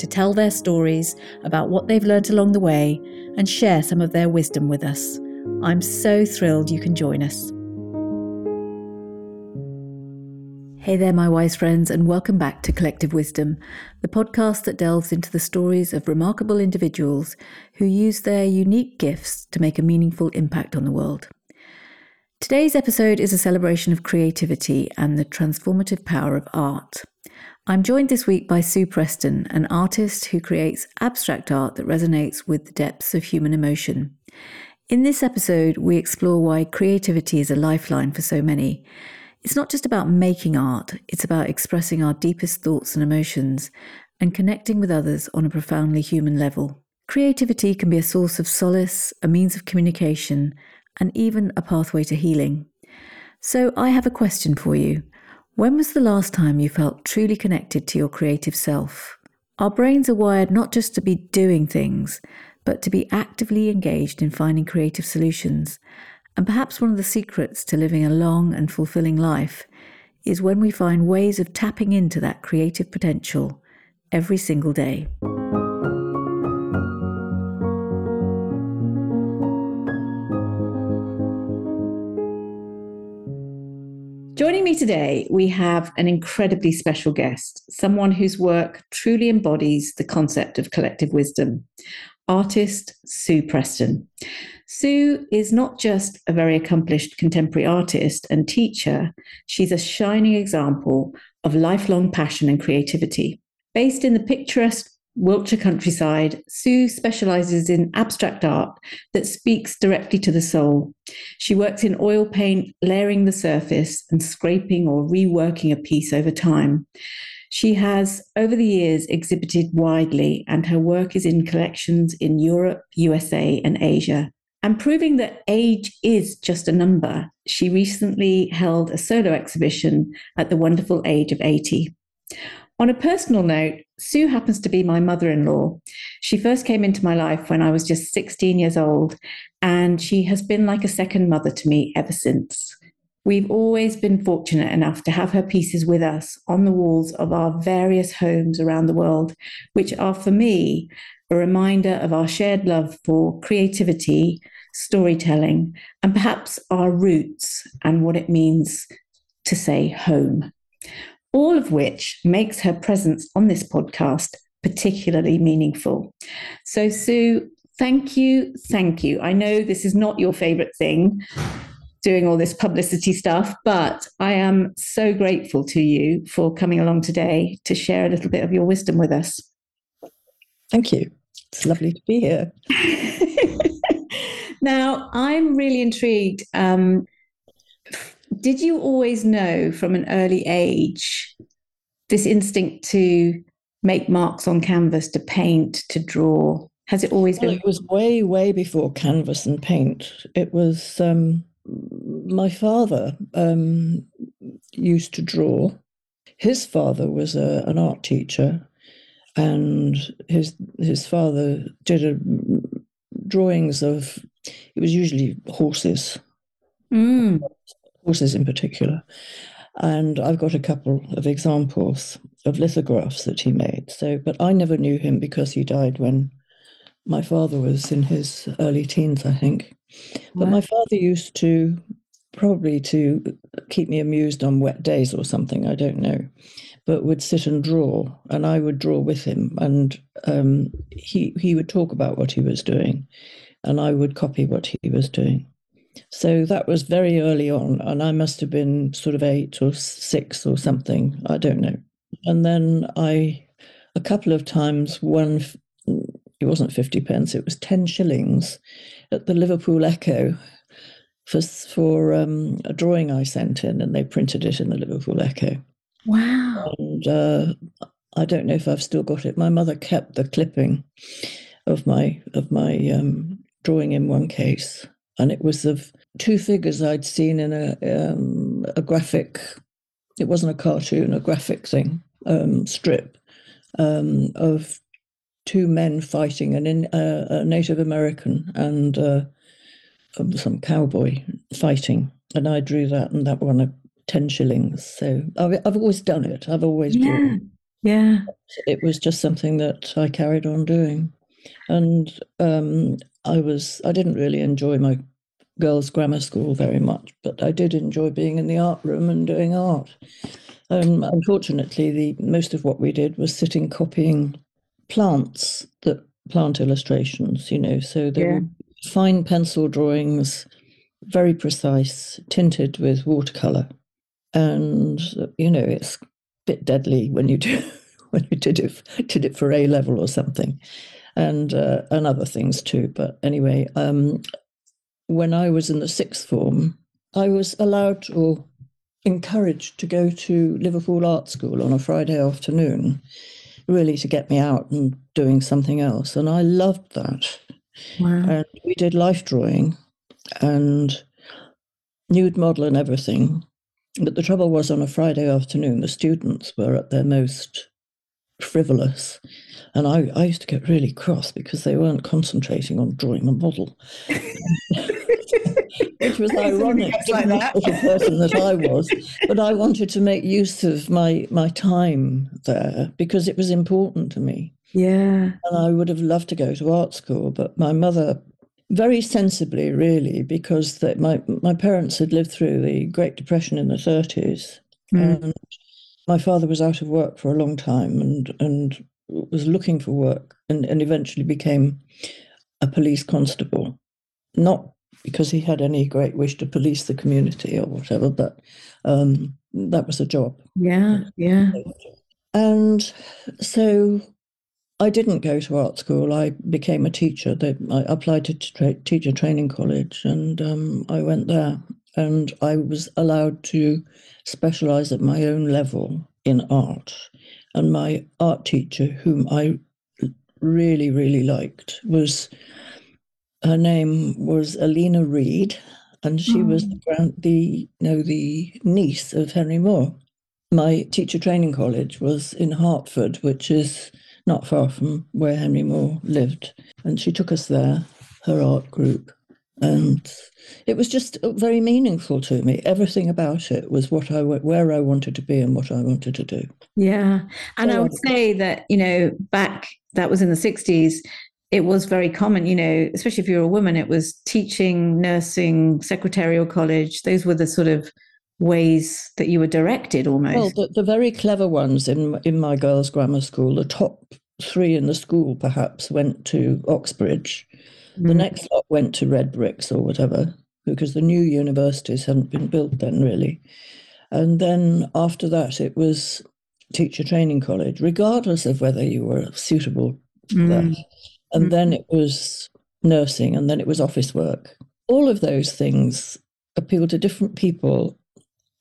to tell their stories about what they've learned along the way and share some of their wisdom with us. I'm so thrilled you can join us. Hey there, my wise friends, and welcome back to Collective Wisdom, the podcast that delves into the stories of remarkable individuals who use their unique gifts to make a meaningful impact on the world. Today's episode is a celebration of creativity and the transformative power of art. I'm joined this week by Sue Preston, an artist who creates abstract art that resonates with the depths of human emotion. In this episode, we explore why creativity is a lifeline for so many. It's not just about making art, it's about expressing our deepest thoughts and emotions and connecting with others on a profoundly human level. Creativity can be a source of solace, a means of communication, and even a pathway to healing. So, I have a question for you. When was the last time you felt truly connected to your creative self? Our brains are wired not just to be doing things, but to be actively engaged in finding creative solutions. And perhaps one of the secrets to living a long and fulfilling life is when we find ways of tapping into that creative potential every single day. Me today, we have an incredibly special guest, someone whose work truly embodies the concept of collective wisdom artist Sue Preston. Sue is not just a very accomplished contemporary artist and teacher, she's a shining example of lifelong passion and creativity. Based in the picturesque Wiltshire countryside, Sue specializes in abstract art that speaks directly to the soul. She works in oil paint, layering the surface and scraping or reworking a piece over time. She has, over the years, exhibited widely, and her work is in collections in Europe, USA, and Asia. And proving that age is just a number, she recently held a solo exhibition at the wonderful age of 80. On a personal note, Sue happens to be my mother in law. She first came into my life when I was just 16 years old, and she has been like a second mother to me ever since. We've always been fortunate enough to have her pieces with us on the walls of our various homes around the world, which are for me a reminder of our shared love for creativity, storytelling, and perhaps our roots and what it means to say home. All of which makes her presence on this podcast particularly meaningful. So, Sue, thank you. Thank you. I know this is not your favorite thing, doing all this publicity stuff. But I am so grateful to you for coming along today to share a little bit of your wisdom with us. Thank you. It's lovely to be here. now, I'm really intrigued. Um, did you always know from an early age this instinct to make marks on canvas, to paint, to draw? Has it always well, been? It was way, way before canvas and paint. It was um, my father um, used to draw. His father was a, an art teacher, and his his father did a, drawings of. It was usually horses, mm. Horses in particular, and I've got a couple of examples of lithographs that he made. So, but I never knew him because he died when my father was in his early teens, I think. But my father used to probably to keep me amused on wet days or something, I don't know, but would sit and draw, and I would draw with him, and um, he he would talk about what he was doing, and I would copy what he was doing. So that was very early on, and I must have been sort of eight or six or something, I don't know. And then I, a couple of times, won. It wasn't fifty pence; it was ten shillings at the Liverpool Echo for for um, a drawing I sent in, and they printed it in the Liverpool Echo. Wow! And uh, I don't know if I've still got it. My mother kept the clipping of my of my um, drawing in one case, and it was of two figures I'd seen in a um, a graphic. It wasn't a cartoon, a graphic thing um, strip um, of two men fighting, an in, uh, a Native American and uh, um, some cowboy fighting, and I drew that, and that won a ten shillings. So I've, I've always done it. I've always Yeah. drawn. Yeah. It was just something that I carried on doing, and um, I was I didn't really enjoy my girls' grammar school very much, but I did enjoy being in the art room and doing art. Um, unfortunately, the most of what we did was sitting copying plants that plant illustrations. You know, so they Yeah. were fine pencil drawings, very precise, tinted with watercolor, and you know it's a bit deadly when you do when you did it did it for A level or something, and uh, and other things too. But anyway, um, when I was in the sixth form, I was allowed or encouraged to go to Liverpool Art School on a Friday afternoon, really to get me out and doing something else. And I loved that. Wow. And we did life drawing and nude model and everything. But the trouble was on a Friday afternoon, the students were at their most frivolous. And I, I used to get really cross because they weren't concentrating on drawing a model. Which was ironic like given the sort of person that I was. But I wanted to make use of my my time there because it was important to me. Yeah. And I would have loved to go to art school, but my mother, very sensibly, really, because that my my parents had lived through the Great Depression in the 30s, Mm. and my father was out of work for a long time and and was looking for work and, and eventually became a police constable, not because he had any great wish to police the community or whatever, but um, that was a job. Yeah. Yeah. And so I didn't go to art school. I became a teacher. They, I applied to tra- teacher training college and um, I went there. And I was allowed to specialize at my own level in art. And my art teacher, whom I really, really liked, was her name was Alina Reed, and she hmm. was the, grand, the no the niece of Henry Moore. My teacher training college was in Hertford, which is not far from where Henry Moore lived, and she took us there, her art group, and it was just uh, very meaningful to me. Everything about it was what I where I wanted to be and what I wanted to do. Yeah. And So I would I- say that, you know, back that was in the 60s, it was very common, you know, especially if you're a woman, it was teaching, nursing, secretarial college. Those were the sort of ways that you were directed almost. Well, the, the very clever ones in in my girls' grammar school, the top three in the school perhaps went to Oxbridge. The Mm. next lot went to Red Bricks or whatever, because the new universities hadn't been built then, really. And then after that, it was teacher training college, regardless of whether you were suitable for that. And then it was nursing, and then it was office work. All of those things appeal to different people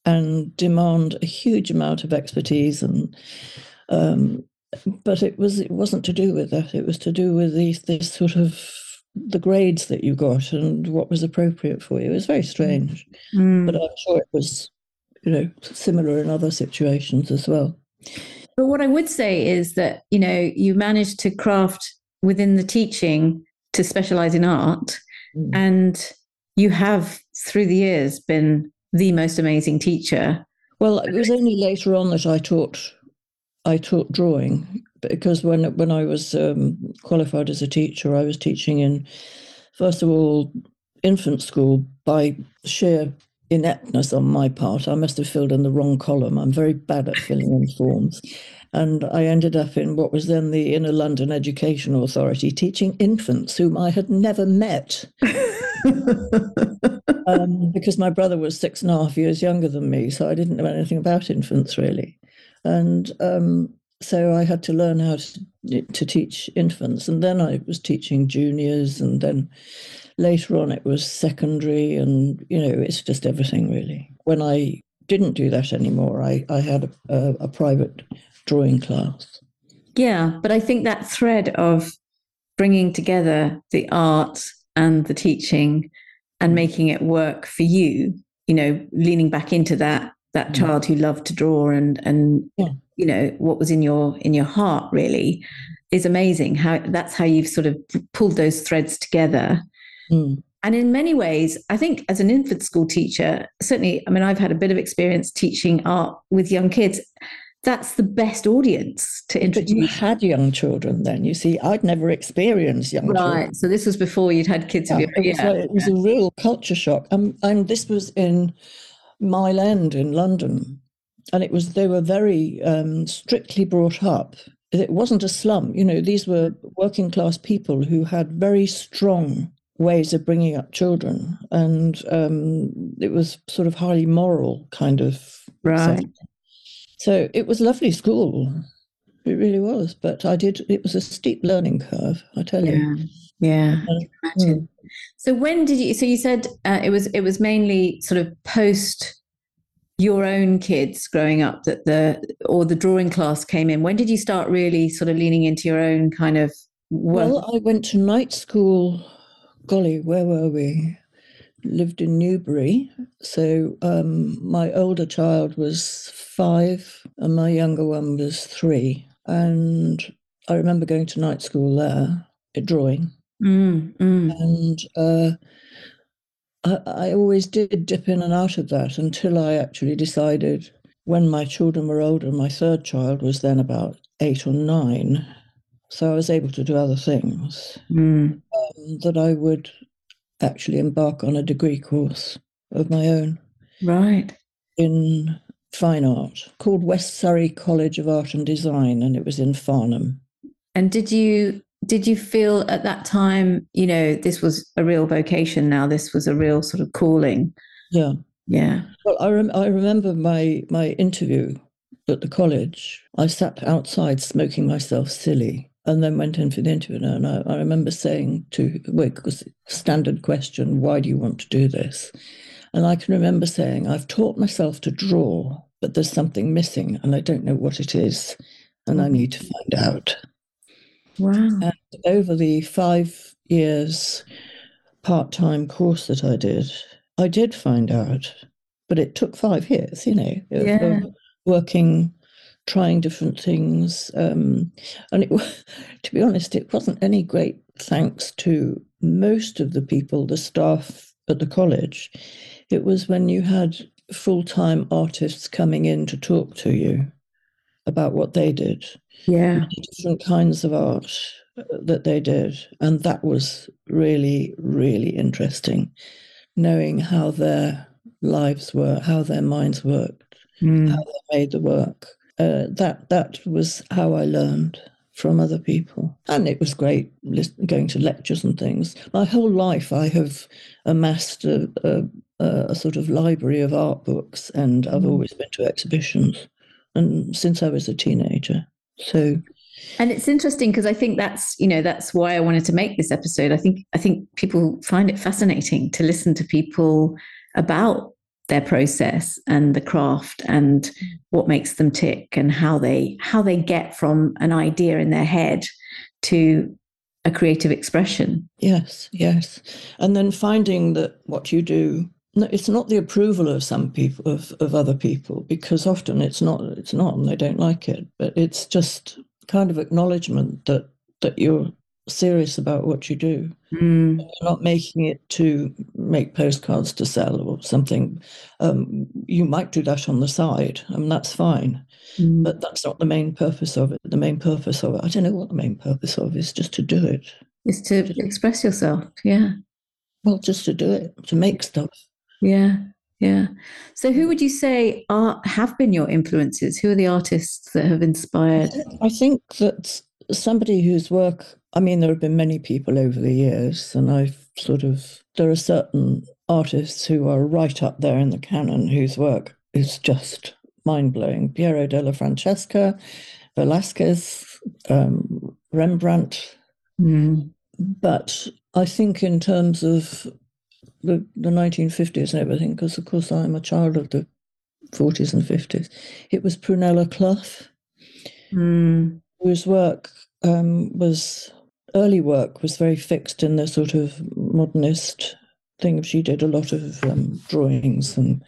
and demand a huge amount of expertise and um, but it was it wasn't to do with that it was to do with these this sort of the grades that you got and what was appropriate for you it was very strange Mm. but i'm sure it was you know similar in other situations as well But what I would say is that, you know, you managed to craft within the teaching to specialize in art. Mm. And you have, through the years, been the most amazing teacher. Well, it was only later on that I taught I taught drawing because when when I was um, qualified as a teacher, I was teaching in first of all infant school by sheer ineptness on my part. I must have filled in the wrong column. I'm very bad at filling in forms. And I ended up in what was then the Inner London Education Authority teaching infants whom I had never met. Um, because my brother was six and a half years younger than me, so I didn't know anything about infants really, and um, so I had to learn how to, to teach infants, and then I was teaching juniors, and then later on it was secondary, and you know it's just everything really. When I didn't do that anymore, I I had a, a, a private drawing class. Yeah, but I think that thread of bringing together the art and the teaching and mm. making it work for you you know leaning back into that that mm. child who loved to draw and and Yeah. you know what was in your in your heart really mm. is amazing how that's how you've sort of pulled those threads together Mm. and in many ways i think as an infant school teacher certainly i mean i've had a bit of experience teaching art with young kids that's the best audience to But you had young children then. You see, I'd never experienced young children. right so this was before you'd had kids of Yeah, your it, was, yeah. like- it was a real culture shock. Um, and this was in Mile End in London. And it was, they were very um, strictly brought up. It wasn't a slum. You know, these were working class people who had very strong ways of bringing up children. And um, it was sort of highly moral kind of. right. So it was lovely school. It really was. But I did, it was a steep learning curve, I tell you. yeah yeah I Uh, can so when did you so you said uh, it was it was mainly sort of post your own kids growing up that the or the drawing class came in when did you start really sort of leaning into your own kind of work Well, I went to night school. Golly, where were we? Lived in Newbury. So um, my older child was five, and my younger one was three. And I remember going to night school there, drawing. Mm, mm. And uh, I, I always did dip in and out of that until I actually decided when my children were older, my third child was then about eight or nine. So I was able to do other things Mm. um, that I would actually embark on a degree course of my own right in fine art called West Surrey College of Art and Design, and it was in Farnham. and did you did you feel at that time you know this was a real vocation now this was a real sort of calling Yeah. yeah Well, I, rem- I remember my, my interview at the college. I sat outside smoking myself silly and then went in for the interview. And I, I remember saying to, well, because standard question, why do you want to do this? And I can remember saying, I've taught myself to draw, but there's something missing and I don't know what it is. And I need to find out. wow And over the five years part time course that I did, I did find out, but it took five years, you know, Yeah. working, trying different things. Um, and it, to be honest, it wasn't any great thanks to most of the people, the staff at the college. It was when you had full time artists coming in to talk to you about what they did yeah different kinds of art uh, that they did. And that was really, really interesting, knowing how their lives were, how their minds worked, Mm. how they made the work. Uh, that that was how I learned from other people, and it was great going to lectures and things. My whole life, I have amassed a, a, a sort of library of art books, and I've Mm. always been to exhibitions, and since I was a teenager. So And it's interesting because I think that's you know that's why I wanted to make this episode. I think I think people find it fascinating to listen to people about their process and the craft and what makes them tick and how they how they get from an idea in their head to a creative expression. Yes, yes. And then finding that what you do, it's not the approval of some people, of, of other people, because often it's not, it's not, and they don't like it, but it's just kind of acknowledgement that, that you're serious about what you do. Mm, You're not making it to make postcards to sell or something. Um, you might do that on the side, and that's fine. mm. But that's not the main purpose of it. The main purpose of it, I don't know what the main purpose of it is, just to do it. Is to express yourself. Yeah. Well, just to do it, to make stuff. Yeah, yeah. So, who would you say are have been your influences? Who are the artists that have inspired? I think that somebody whose work, I mean, there have been many people over the years, and I've sort of, there are certain artists who are right up there in the canon whose work is just mind blowing. Piero della Francesca, Velasquez, um, Rembrandt. Mm, But I think, in terms of the, the 1950s and everything, because of course I'm a child of the 40s and 50s, it was Prunella Clough. mm, whose work um, was early work was very fixed in the sort of modernist thing. She did a lot of um, drawings and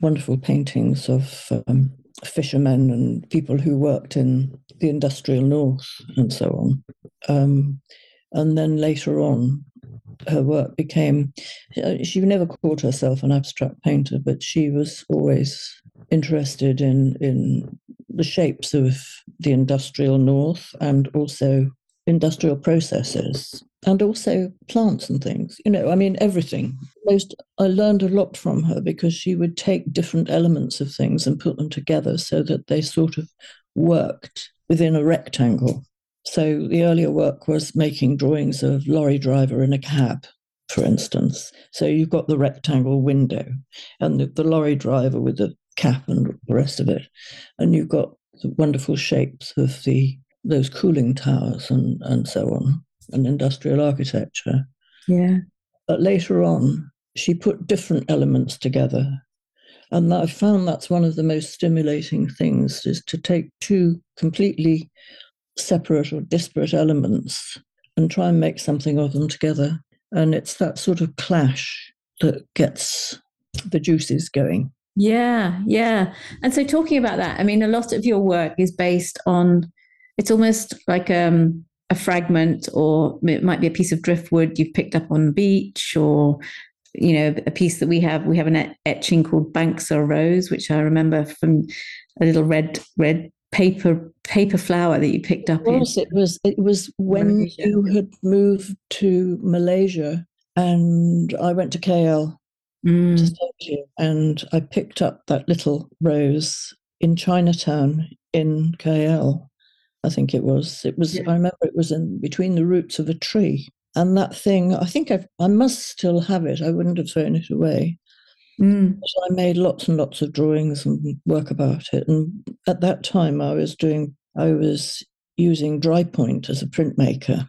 wonderful paintings of um, fishermen and people who worked in the industrial north and so on. Um, and then later on, her work became, uh, she never called herself an abstract painter, but she was always interested in, in the shapes of the industrial north and also industrial processes and also plants and things. You know i mean everything. Most i learned a lot from her because she would take different elements of things and put them together so that they sort of worked within a rectangle. So the earlier work was making drawings of lorry driver in a cab for instance. So you've got the rectangle window and the, the lorry driver with the cap and the rest of it. And you've got the wonderful shapes of the those cooling towers and and so on and industrial architecture. Yeah. But later on, she put different elements together. And I found that's one of the most stimulating things is to take two completely separate or disparate elements and try and make something of them together. And it's that sort of clash that gets the juices going. Yeah, yeah. And so talking about that, I mean, a lot of your work is based on it's almost like um a fragment or it might be a piece of driftwood you've picked up on the beach or you know a piece that we have we have an etching called Banksia rose which i remember from a little red red paper paper flower that you picked up yes it was it was when malaysia. you had moved to malaysia and i went to kl mm. to you, and i picked up that little rose in chinatown in kl I think it was. It was. Yeah. I remember it was in between the roots of a tree, and that thing. I think i I must still have it. I wouldn't have thrown it away. Mm. So I made lots and lots of drawings and work about it. And at that time, I was doing. I was using dry point as a printmaker.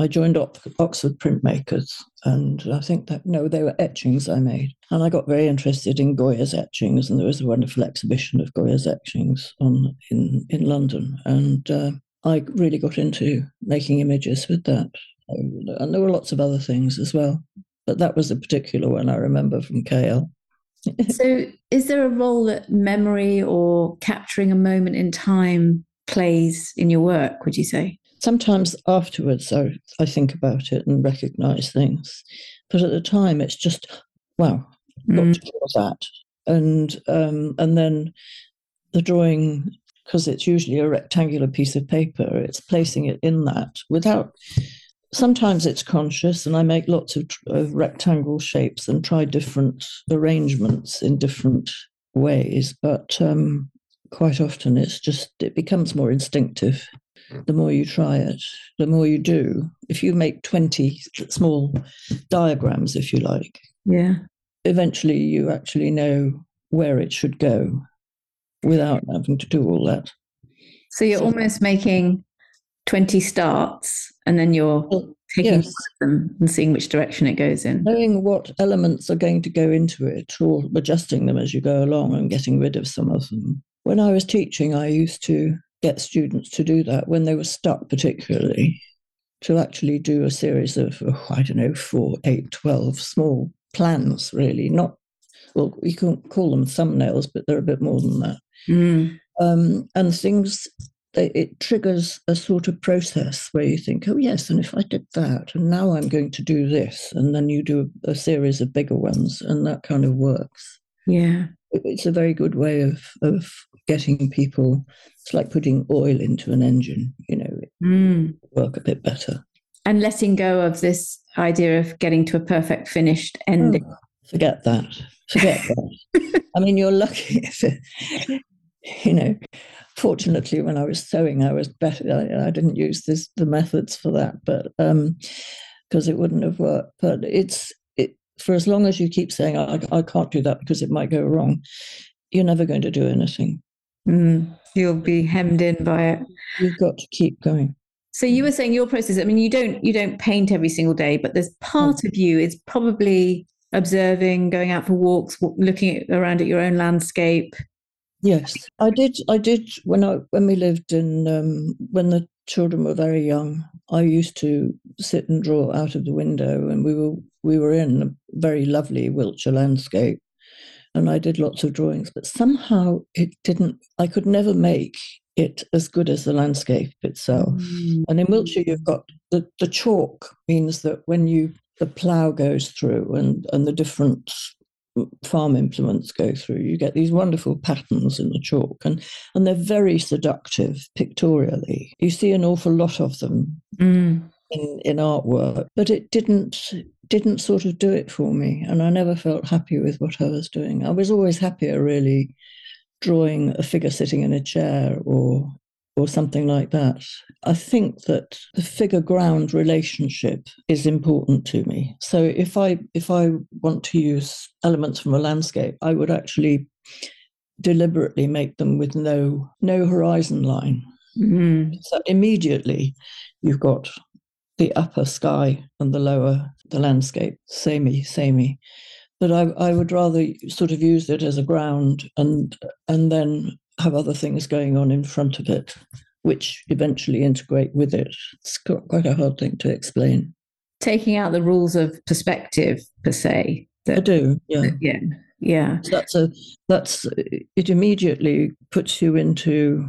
I joined Oxford Printmakers, and I think that no, they were etchings I made, and I got very interested in Goya's etchings, and there was a wonderful exhibition of Goya's etchings on in in London, and uh, I really got into making images with that, and there were lots of other things as well, but that was a particular one I remember from KL. so, is there a role that memory or capturing a moment in time plays in your work? Would you say? Sometimes afterwards I, I think about it and recognize things. But at the time, it's just, wow, got mm. to draw that. And, um, and then the drawing, because it's usually a rectangular piece of paper, it's placing it in that without. Sometimes it's conscious, and I make lots of, of rectangle shapes and try different arrangements in different ways. But um, quite often, it's just it becomes more instinctive the more you try it, the more you do. If you make 20 small diagrams, if you like, yeah, eventually you actually know where it should go without having to do all that. So you're so, almost making 20 starts and then you're taking yes. them and seeing which direction it goes in. Knowing what elements are going to go into it or adjusting them as you go along and getting rid of some of them. When I was teaching, I used to get students to do that when they were stuck, particularly, to actually do a series of, oh, I don't know, four, eight, 12 small plans, really. Not, well, you can call them thumbnails, but they're a bit more than that. Mm. Um, and things, they, it triggers a sort of process where you think, oh, yes, and if I did that, and now I'm going to do this, and then you do a, a series of bigger ones, and that kind of works. Yeah. It's a very good way of, of getting people it's like putting oil into an engine you know mm. work a bit better. And letting go of this idea of getting to a perfect finished ending. Oh, forget that. Forget that. I mean you're lucky if it, you know fortunately when i was sewing i was better i, I didn't use this the methods for that but um because it wouldn't have worked. But it's it for as long as you keep saying I, I can't do that because it might go wrong you're never going to do anything Mm, you'll be hemmed in by it. You've got to keep going. So you were saying your process. I mean, you don't you don't paint every single day, but there's part of you is probably observing, going out for walks, looking at, around at your own landscape. Yes, I did. I did when I when we lived in um, when the children were very young. I used to sit and draw out of the window, and we were we were in a very lovely Wiltshire landscape. And I did lots of drawings, but somehow it didn't, I could never make it as good as the landscape itself. Mm. And in Wiltshire, you've got the, the chalk means that when you the plough goes through and, and the different farm implements go through, you get these wonderful patterns in the chalk, and, and they're very seductive pictorially. You see an awful lot of them mm. In, in artwork, but it didn't didn't sort of do it for me, and I never felt happy with what I was doing. I was always happier really drawing a figure sitting in a chair or or something like that. I think that the figure ground relationship is important to me. So if I if I want to use elements from a landscape, I would actually deliberately make them with no no horizon line. Mm-hmm. So immediately you've got the upper sky and the lower the landscape, samey, samey. But I, I would rather sort of use it as a ground and and then have other things going on in front of it, which eventually integrate with it. It's quite a hard thing to explain. Taking out the rules of perspective per se. That, I do, yeah, yeah, yeah. So that's a that's it. Immediately puts you into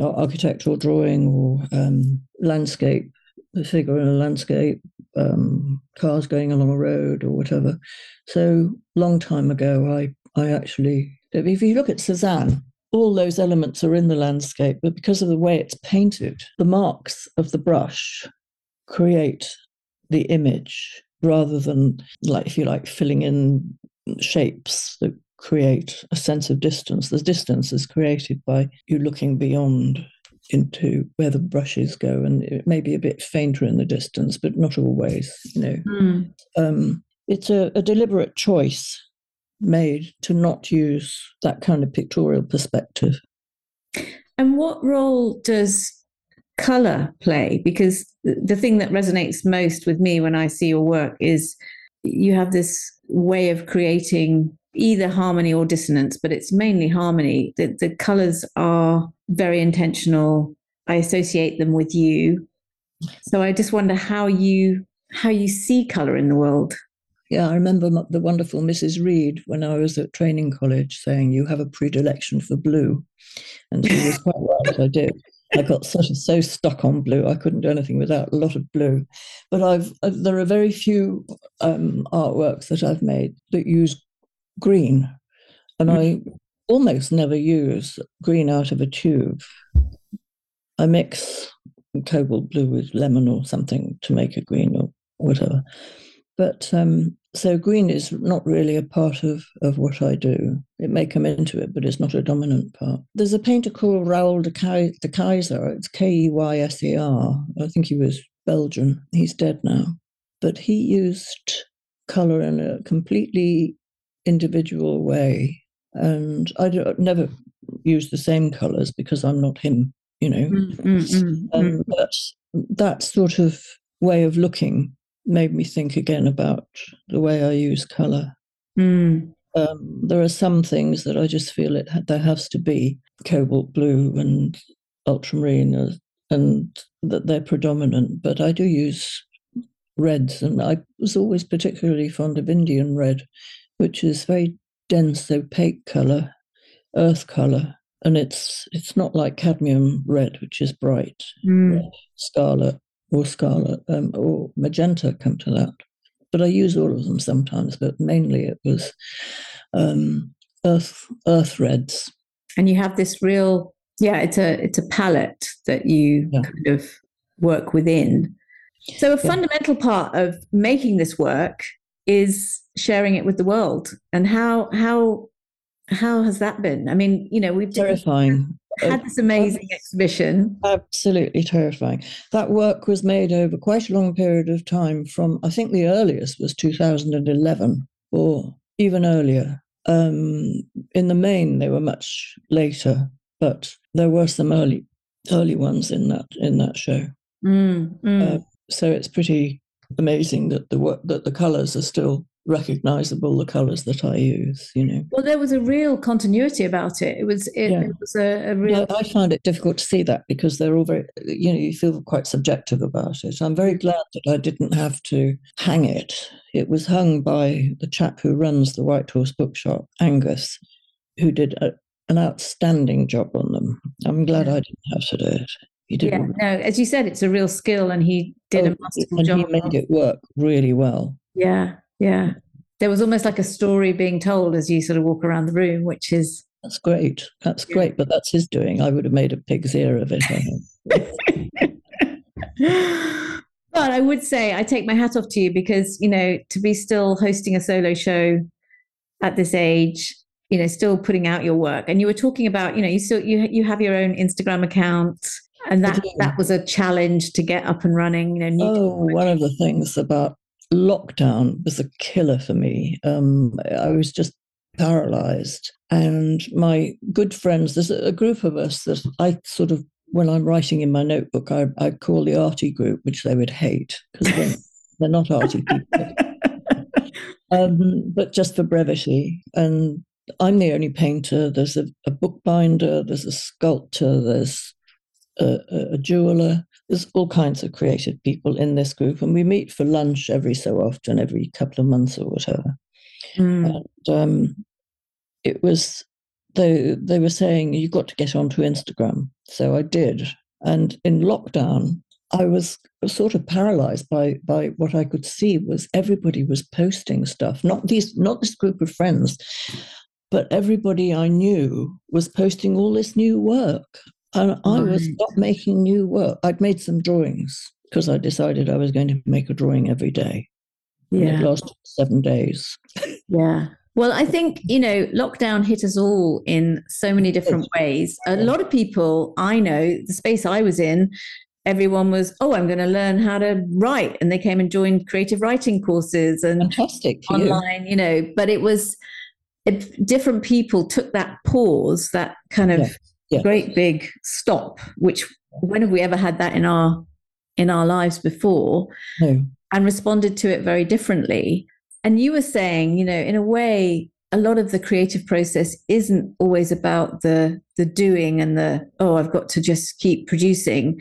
architectural drawing or um, landscape, a figure in a landscape, um, cars going along a road or whatever. So long time ago, I I actually if you look at Cezanne, all those elements are in the landscape, but because of the way it's painted, the marks of the brush create the image rather than, like, if you like, filling in shapes that create a sense of distance. The distance is created by you looking beyond into where the brushes go, and it may be a bit fainter in the distance, but not always. You know, mm. um, it's a, a deliberate choice made to not use that kind of pictorial perspective. And what role does color play? Because the thing that resonates most with me when I see your work is you have this way of creating either harmony or dissonance, but it's mainly harmony. The, the colors are very intentional. I associate them with you. So I just wonder how you how you see color in the world. Yeah, I remember the wonderful Mrs. Reed when I was at training college saying, You have a predilection for blue. And she was quite right, I did. I got sort of so stuck on blue, I couldn't do anything without a lot of blue. But I've, I've there are very few um, artworks that I've made that use green. And I almost never use green out of a tube. I mix cobalt blue with lemon or something to make a green or whatever. But um, so green is not really a part of, of what I do. It may come into it, but it's not a dominant part. There's a painter called Raoul de, de Keyser. It's K E Y S E R. I think he was Belgian. He's dead now. But he used color in a completely individual way. And I never use the same colors because I'm not him, you know. Mm, mm, mm, um, mm. but that sort of way of looking made me think again about the way I use color. Mm. Um, there are some things that I just feel it there has to be cobalt blue and ultramarine, and that they're predominant. But I do use reds, and I was always particularly fond of Indian red, which is very dense, opaque color, earth color, and it's it's not like cadmium red, which is bright mm. red, scarlet or scarlet um, or magenta come to that. But I use all of them sometimes, but mainly it was um, earth earth reds. And you have this real, yeah, it's a it's a palette that you yeah. kind of work within. So a yeah. fundamental part of making this work is sharing it with the world. And how how how has that been? I mean, you know, we've terrifying had this amazing exhibition. Absolutely terrifying. That work was made over quite a long period of time from, I think the earliest was 2011 or even earlier. Um, in the main, they were much later, but there were some early early ones in that in that show. Mm, mm. Uh, so it's pretty amazing that the that the colours are still recognizable the colors that I use, you know. Well, there was a real continuity about it. It was it, yeah. it was a, a real. I find it difficult to see that because they're all very, you know, you feel quite subjective about it. I'm very glad that I didn't have to hang it. It was hung by the chap who runs the White Horse Bookshop, Angus, who did a, an outstanding job on them. I'm glad yeah. I didn't have to do it. He did. Yeah, no, as you said, it's a real skill, and he did oh, a masterful and job. he made it work really well. Yeah, yeah. There was almost like a story being told as you sort of walk around the room, which is that's great. That's yeah. great, but that's his doing. I would have made a pig's ear of it. but I would say I take my hat off to you because you know to be still hosting a solo show at this age you know still putting out your work and you were talking about you know you still you you have your own instagram account and that that was a challenge to get up and running you know oh one of the things about lockdown was a killer for me. Um, i was just paralyzed. And my good friends there's a group of us that i sort of when i'm writing in my notebook i, I call the arty group which they would hate because they're, they're not arty people. Um, but just for brevity. And I'm the only painter. There's a, a bookbinder, there's a sculptor, there's a, a, jeweler. There's all kinds of creative people in this group, and we meet for lunch every so often, every couple of months or whatever. Mm. And um, it was they they were saying you've got to get onto Instagram, so I did. And in lockdown, I was sort of paralyzed by by what I could see was everybody was posting stuff. Not these, not this group of friends, but everybody I knew was posting all this new work. And I was not making new work. I'd made some drawings because I decided I was going to make a drawing every day. Yeah. And it lasted seven days. Yeah. Well, I think, you know, lockdown hit us all in so many different ways. A lot of people I know, the space I was in, everyone was, oh, I'm going to learn how to write. And they came and joined creative writing courses and Fantastic online, you. you know, but it was, it, different people took that pause, that kind of. Yeah. great big stop, which when have we ever had that in our in our lives before? No. And responded to it very differently. And you were saying, you know, in a way, a lot of the creative process isn't always about the the doing and the oh, I've got to just keep producing.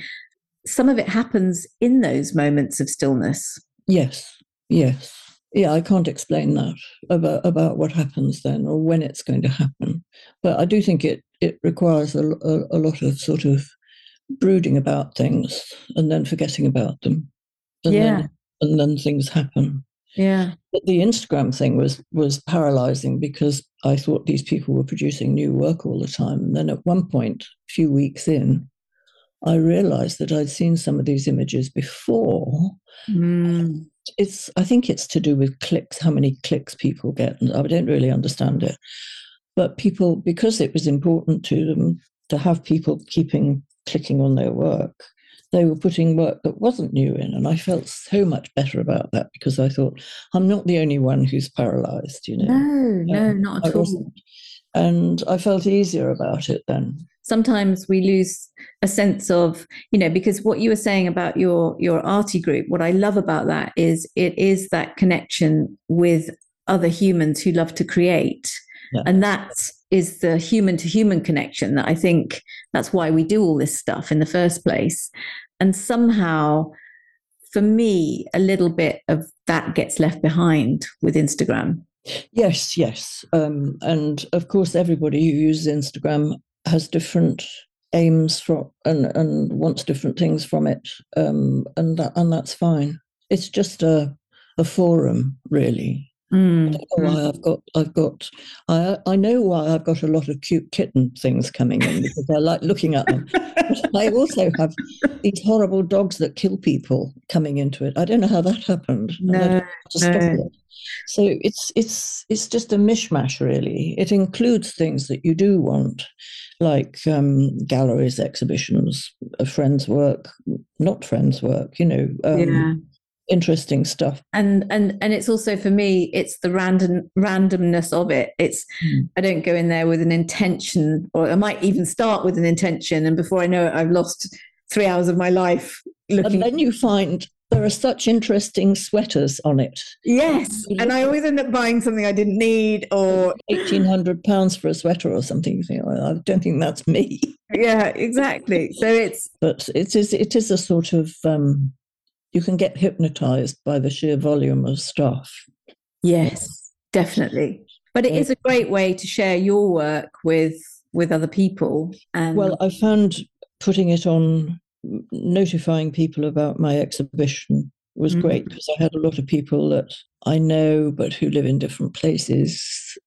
Some of it happens in those moments of stillness. Yes. Yes yeah, I can't explain that about about what happens then or when it's going to happen. But I do think it it requires a, a, a lot of sort of brooding about things and then forgetting about them. And yeah. Then, and then things happen. Yeah. But the Instagram thing was was paralyzing because I thought these people were producing new work all the time. And then at one point, a few weeks in, I realized that I'd seen some of these images before. Mm it's I think it's to do with clicks, how many clicks people get, and I don't really understand it. But people, because it was important to them to have people keeping clicking on their work, they were putting work that wasn't new in, and I felt so much better about that because I thought I'm not the only one who's paralyzed. You know, no, no, um, not at all. And I felt easier about it then sometimes we lose a sense of you know because what you were saying about your your arty group what i love about that is it is that connection with other humans who love to create yeah. and that is the human to human connection that i think that's why we do all this stuff in the first place and somehow for me a little bit of that gets left behind with instagram Yes, yes. Um, and of course, everybody who uses Instagram has different aims from and and wants different things from it, um, and that and that's fine. It's just a a forum, really. Mm. why mm. I've got I've got I I know why I've got a lot of cute kitten things coming in because I like looking at them. I also have these horrible dogs that kill people coming into it. I don't know how that happened. No, no. So it's it's it's just a mishmash, really. It includes things that you do want, like um, galleries, exhibitions, friends' work, not friends' work. You know, um, yeah. Interesting stuff. And and and it's also for me, it's the random randomness of it. It's mm. I don't go in there with an intention, or I might even start with an intention, and before I know it, I've lost three hours of my life looking. And then you find there are such interesting sweaters on it. Yes, and I always end up buying something I didn't need, or eighteen hundred pounds for a sweater or something. You think, well, I don't think that's me. Yeah, exactly. So it's but it is it is a sort of um, you can get hypnotized by the sheer volume of stuff. Yes, definitely. But it is a great way to share your work with with other people. And well, I found putting it on notifying people about my exhibition was mm-hmm. great because I had a lot of people that I know but who live in different places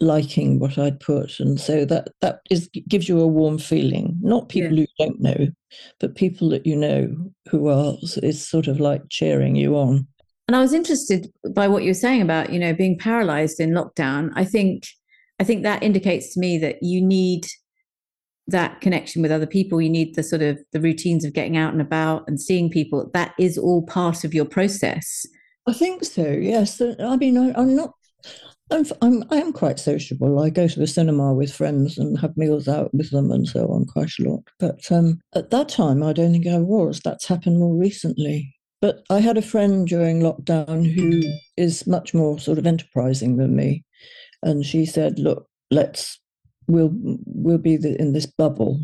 liking what I'd put, and so that that is gives you a warm feeling. Not people yeah. you don't know, but people that you know who are is sort of like cheering you on. And I was interested by what you were saying about you know being paralyzed in lockdown. I think I think that indicates to me that you need that connection with other people you need the sort of the routines of getting out and about and seeing people that is all part of your process i think so yes i mean I, am not I'm, I'm I am quite sociable. I go to the cinema with friends and have meals out with them and so on quite a lot. But um, at that time, I don't think I was. That's happened more recently. But I had a friend during lockdown who is much more sort of enterprising than me, and she said, "Look, let's we'll we'll be the, in this bubble,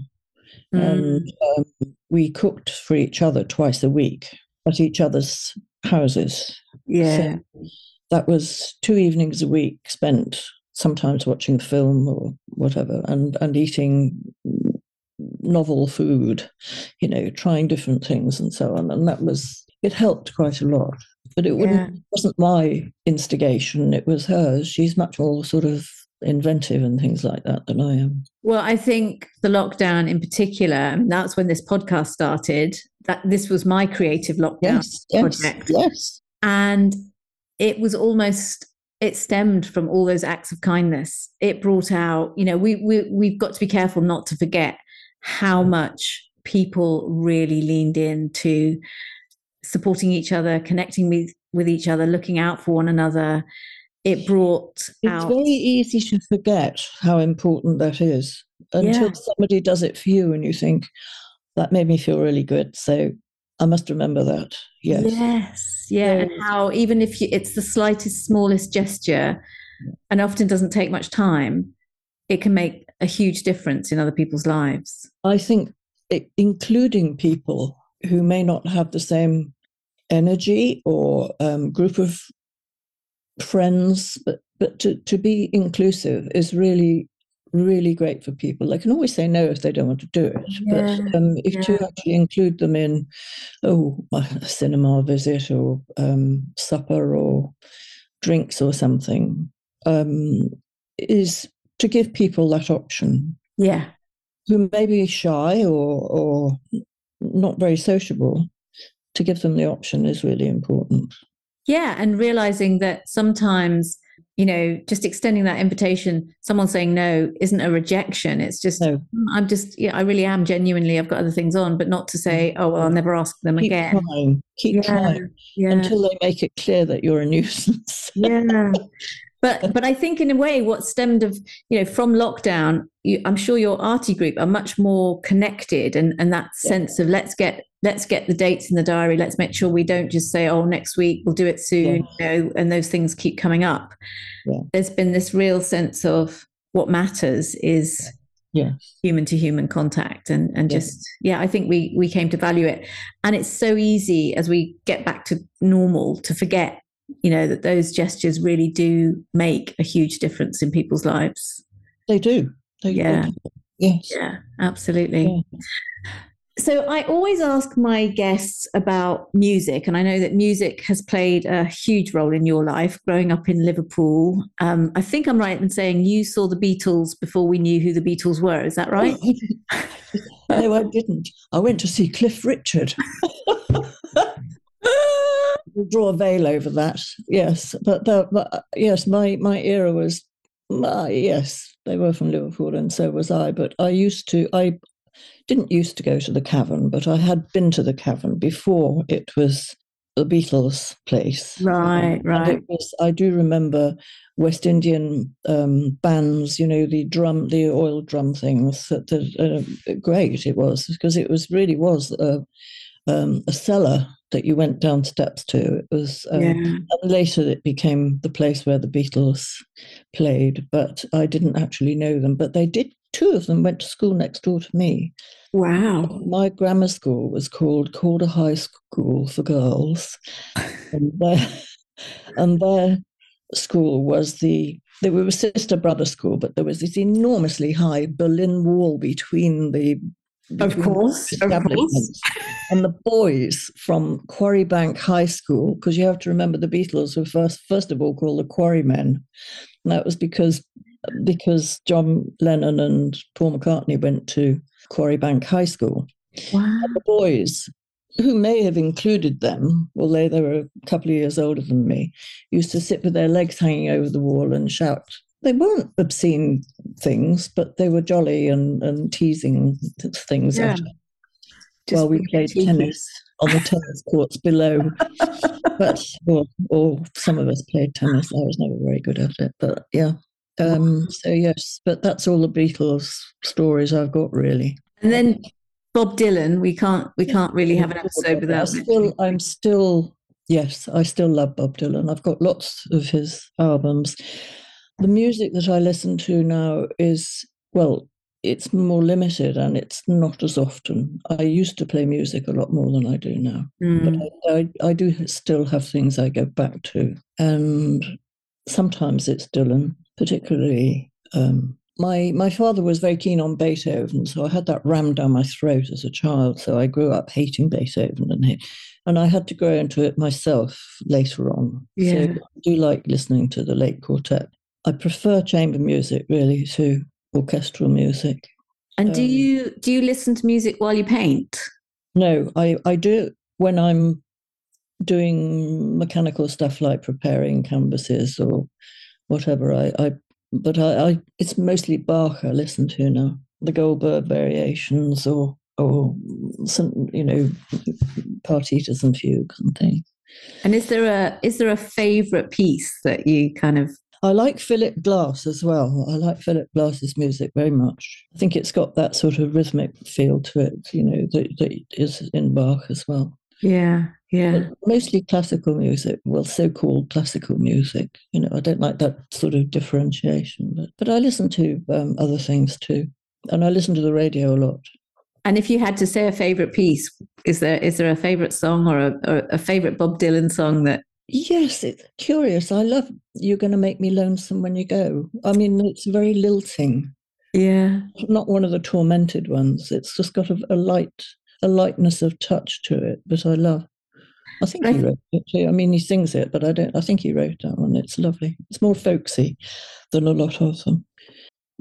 mm. and um, we cooked for each other twice a week at each other's houses. Yeah, so that was two evenings a week spent sometimes watching the film or whatever, and and eating novel food, you know, trying different things and so on, and that was it helped quite a lot. But it yeah. wasn't my instigation; it was hers. She's much more sort of inventive and things like that than I am. Well, I think the lockdown in particular, that's when this podcast started. That this was my creative lockdown yes, project. Yes, yes. And it was almost it stemmed from all those acts of kindness. It brought out, you know, we we we've got to be careful not to forget how mm. much people really leaned in to supporting each other, connecting with with each other, looking out for one another, it brought it's out. very easy to forget how important that is until yeah. somebody does it for you and you think that made me feel really good so i must remember that yes yes yeah and how even if you, it's the slightest smallest gesture and often doesn't take much time it can make a huge difference in other people's lives. I think it, including people who may not have the same energy or um, group of friends, but but to, to be inclusive is really really great for people. They can always say no if they don't want to do it, yeah, but um, if yeah. to actually include them in, oh, a cinema visit or um, supper or drinks or something, um, is to give people that option. Yeah, who may be shy or or not very sociable, to give them the option is really important. Yeah, and realizing that sometimes, you know, just extending that invitation, someone saying no isn't a rejection. It's just, no. Hmm, I'm just, yeah, I really am genuinely, I've got other things on, but not to say, oh, well, I'll never ask them Keep again. Trying. Keep yeah, trying yeah. until they make it clear that you're a nuisance. yeah. But but I think in a way, what stemmed of you know from lockdown, you, I'm sure your arty group are much more connected, and and that yeah. sense of let's get let's get the dates in the diary. Let's make sure we don't just say oh next week we'll do it soon, yeah. you know, and those things keep coming up. Yeah. There's been this real sense of what matters is yeah human to human contact and and yeah. just yeah i think we we came to value it and it's so easy as we get back to normal to forget you know that those gestures really do make a huge difference in people's lives. They do. They yeah. yes. Yeah absolutely. Yeah. so i always ask my guests about music and i know that music has played a huge role in your life growing up in liverpool. Um, i think i'm right in saying you saw the beatles before we knew who the beatles were is that right? No i didn't. I went to see cliff richard draw a veil over that. Yes, but, but, but yes, my my era was uh, yes, they were from Liverpool, and so was I. But I used to I didn't used to go to the cavern, but I had been to the cavern before it was the Beatles' place. Right, right. Was, I do remember West Indian um, bands, you know, the drum, the oil drum things. That, that uh, great it was because it was really was a, um, a cellar that you went down steps to. It was um, yeah. later it became the place where the Beatles played, but I didn't actually know them. But they did. Two of them went to school next door to me. Wow. My grammar school was called Calder High School for Girls, and their and their school was the they were a sister brother school, but there was this enormously high Berlin Wall between the of course, of course. And the boys from Quarrybank High School, because you have to remember the Beatles were first, first of all called the Quarrymen. And that was because because John Lennon and Paul McCartney went to Quarrybank High School. Wow. And the boys, who may have included them, although they were a couple of years older than me, used to sit with their legs hanging over the wall and shout they weren't obscene things, but they were jolly and, and teasing things yeah. while we played cheeky. tennis on the tennis courts below. but or, or some of us played tennis. I was never very good at it, but yeah. Um, so yes, but that's all the Beatles stories I've got really. And then Bob Dylan, we can't we can't really have an episode without. I'm still, I'm still yes, I still love Bob Dylan. I've got lots of his albums. The music that I listen to now is, well, it's more limited and it's not as often. I used to play music a lot more than I do now, mm. but I, I, I, do still have things I go back to. And sometimes it's Dylan, particularly. Um, my my father was very keen on Beethoven, so I had that rammed down my throat as a child. So I grew up hating Beethoven, and and I had to grow into it myself later on. Yeah. So I do like listening to the late quartet. I prefer chamber music really to orchestral music. And do um, you do you listen to music while you paint? No, I, I do when I'm doing mechanical stuff like preparing canvases or whatever. I, I but I, I it's mostly Bach I listen to now. The Goldberg variations or or some you know partitas and fugues and things. And is there a is there a favorite piece that you kind of I like Philip Glass as well. I like Philip Glass's music very much. I think it's got that sort of rhythmic feel to it, you know, that, that is in Bach as well. Yeah, yeah. But mostly classical music, well, so called classical music. You know, I don't like that sort of differentiation, but, but I listen to um, other things too. And I listen to the radio a lot. And if you had to say a favorite piece, is there is there a favorite song or a, or a favorite Bob Dylan song that Yes, it's curious. I love You're Going to Make Me Lonesome When You Go. I mean, it's very lilting. Yeah. Not one of the tormented ones. It's just got a, a light, a lightness of touch to it, but I love. I think he wrote it too. I mean, he sings it, but I don't. I think he wrote that one. It's lovely. It's more folksy than a lot of them.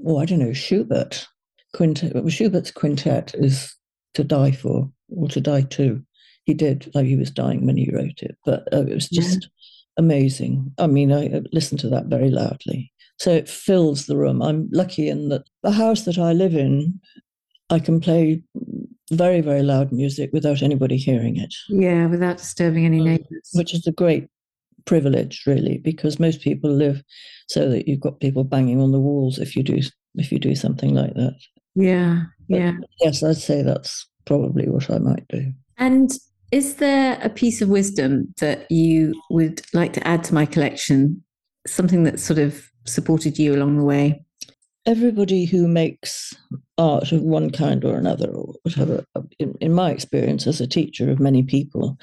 Oh, I don't know. Schubert quintet. Schubert's quintet is to die for, or to die to he did, like he was dying when he wrote it, but uh, it was just yeah. amazing. I mean, I listened to that very loudly. So it fills the room. I'm lucky in that the house that I live in, I can play very, very loud music without anybody hearing it. Yeah, without disturbing any um, neighbors. Which is a great privilege, really, because most people live so that you've got people banging on the walls if you do if you do something like that. Yeah, but yeah. Yes, I'd say that's probably what I might do. And is there a piece of wisdom that you would like to add to my collection? Something that sort of supported you along the way? Everybody who makes art of one kind or another, or whatever, in, in my experience as a teacher of many people,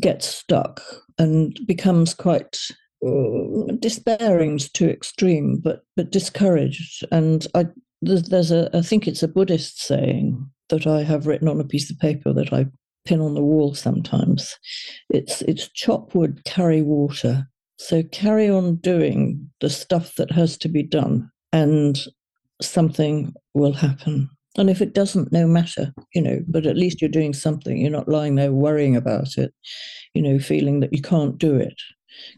gets stuck and becomes quite uh, despairing too extreme, but but discouraged. And I there's, there's a I think it's a Buddhist saying that I have written on a piece of paper that I pin on the wall sometimes. It's it's chop wood, carry water. So carry on doing the stuff that has to be done, and something will happen. And if it doesn't, no matter, you know, but at least you're doing something. You're not lying there worrying about it, you know, feeling that you can't do it.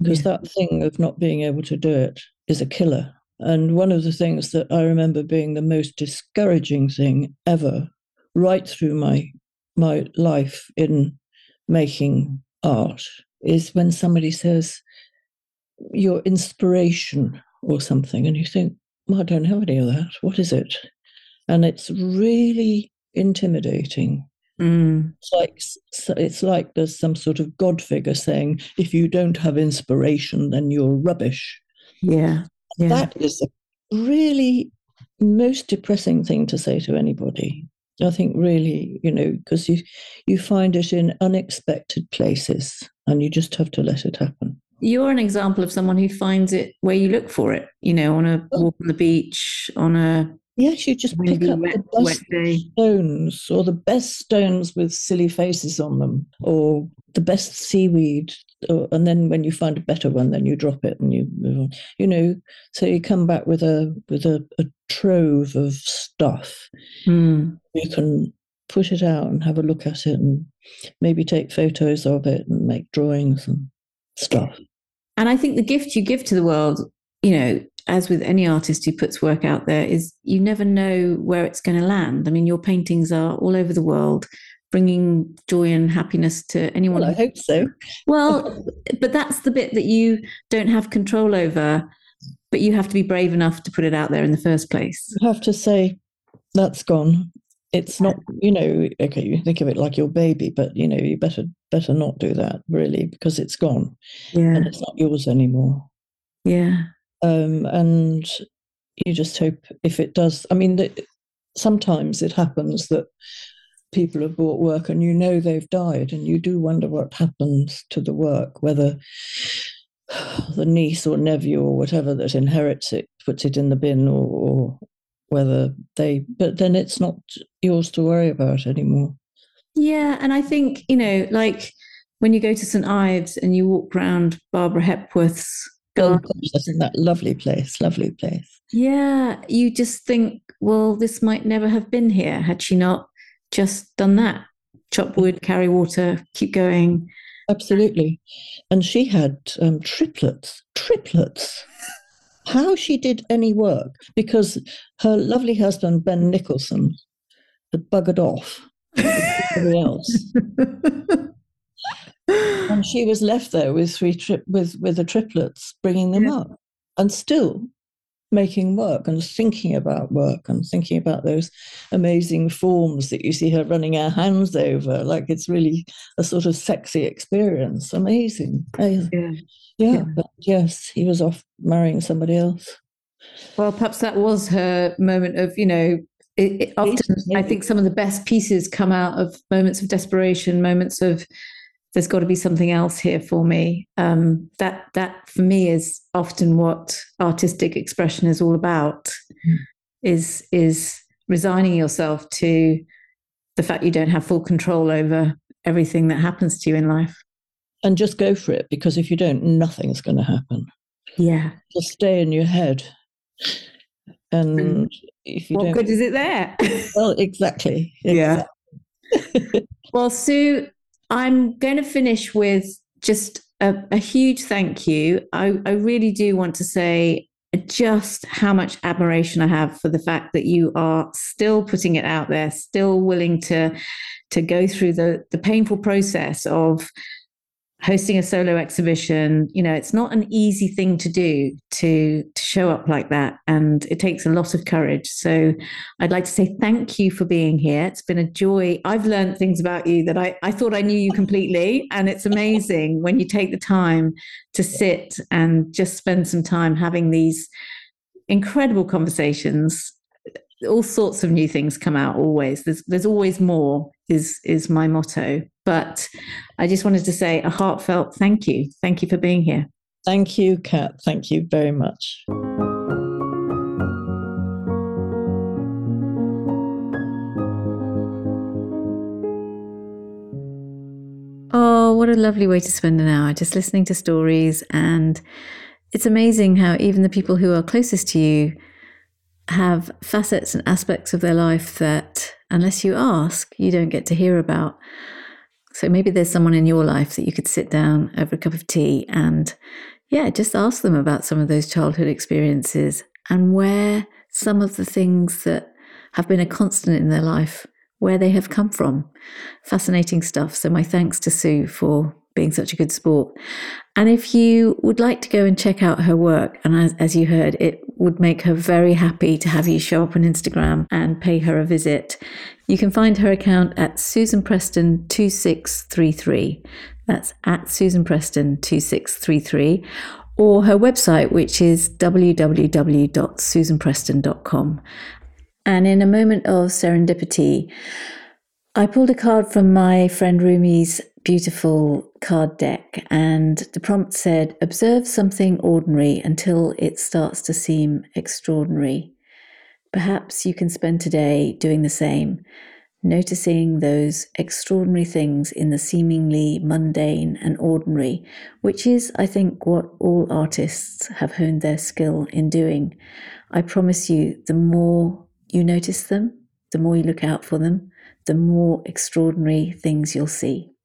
Because yeah. that thing of not being able to do it is a killer. And one of the things that I remember being the most discouraging thing ever, right through my my life in making art is when somebody says your inspiration or something, and you think, well, I don't have any of that. What is it? And it's really intimidating Mm. It's like it's like there's some sort of god figure saying, "If you don't have inspiration, then you're rubbish." Yeah, yeah. That is a really most depressing thing to say to anybody. I think really, you know, because you you find it in unexpected places, and you just have to let it happen. You're an example of someone who finds it where you look for it. You know, on a walk on the beach, on a Yes, you just pick up wet, the best stones or the best stones with silly faces on them or the best seaweed. Or, and then when you find a better one, then you drop it and you move on. You know, so you come back with a with a, a trove of stuff. Mm. You can put it out and have a look at it and maybe take photos of it and make drawings and stuff. And I think the gift you give to the world, you know, as with any artist who puts work out there, is you never know where it's going to land. I mean, your paintings are all over the world, bringing joy and happiness to anyone. Well, I hope so. well, but that's the bit that you don't have control over, but you have to be brave enough to put it out there in the first place. You have to say, that's gone. It's not, you know, okay, you think of it like your baby, but you know, you better better not do that really because it's gone. Yeah. And it's not yours anymore. Yeah. Um, and you just hope if it does, I mean, the, sometimes it happens that people have bought work and you know they've died, and you do wonder what happens to the work, whether the niece or nephew or whatever that inherits it puts it in the bin or, or whether they, but then it's not yours to worry about anymore. Yeah. And I think, you know, like when you go to St. Ives and you walk around Barbara Hepworth's Oh, gosh, that lovely place, lovely place. Yeah, you just think, well, this might never have been here had she not just done that. Chop wood, carry water, keep going. Absolutely. And she had um, triplets, triplets. How she did any work, because her lovely husband, Ben Nicholson, had buggered off. Everybody else. and she was left there with three tri- with with the triplets, bringing them yeah. up, and still making work and thinking about work and thinking about those amazing forms that you see her running her hands over. Like it's really a sort of sexy experience. Amazing. Yeah. Yeah. yeah. But yes, he was off marrying somebody else. Well, perhaps that was her moment of, you know, it, it often I think some of the best pieces come out of moments of desperation, moments of there's got to be something else here for me. Um, that that for me is often what artistic expression is all about. Mm. Is is resigning yourself to the fact you don't have full control over everything that happens to you in life. And just go for it because if you don't, nothing's going to happen. Yeah. Just stay in your head. And if you what don't. good is it there? well, exactly. exactly. Yeah. well, Sue, I'm going to finish with just a, a huge thank you. I, I really do want to say just how much admiration I have for the fact that you are still putting it out there, still willing to to go through the the painful process of hosting a solo exhibition you know it's not an easy thing to do to to show up like that and it takes a lot of courage. So i'd like to say thank you for being here. It's been a joy. I've learned things about you that i, I thought i knew you completely and it's amazing when you take the time to sit and just spend some time having these incredible conversations. All sorts of new things come out always. There's there's always more is is my motto but i just wanted to say a heartfelt thank you thank you for being here thank you kat thank you very much Oh, what a lovely way to spend an hour just listening to stories. And it's amazing how even the people who are closest to you have facets and aspects of their life that, unless you ask, you don't get to hear about. So maybe there's someone in your life that you could sit down over a cup of tea and, yeah, just ask them about some of those childhood experiences and where some of the things that have been a constant in their life, where they have come from. Fascinating stuff. So, my thanks to Sue for being such a good sport. And if you would like to go and check out her work, and as, as you heard, it would make her very happy to have you show up on Instagram and pay her a visit. You can find her account at Susan Preston 2633. That's at Susan Preston 2633 or her website, which is www.susanpreston.com. And in a moment of serendipity, I pulled a card from my friend Rumi's beautiful card deck, and the prompt said, Observe something ordinary until it starts to seem extraordinary. Perhaps you can spend today doing the same, noticing those extraordinary things in the seemingly mundane and ordinary, which is, I think, what all artists have honed their skill in doing. I promise you, the more you notice them, the more you look out for them, the more extraordinary things you'll see.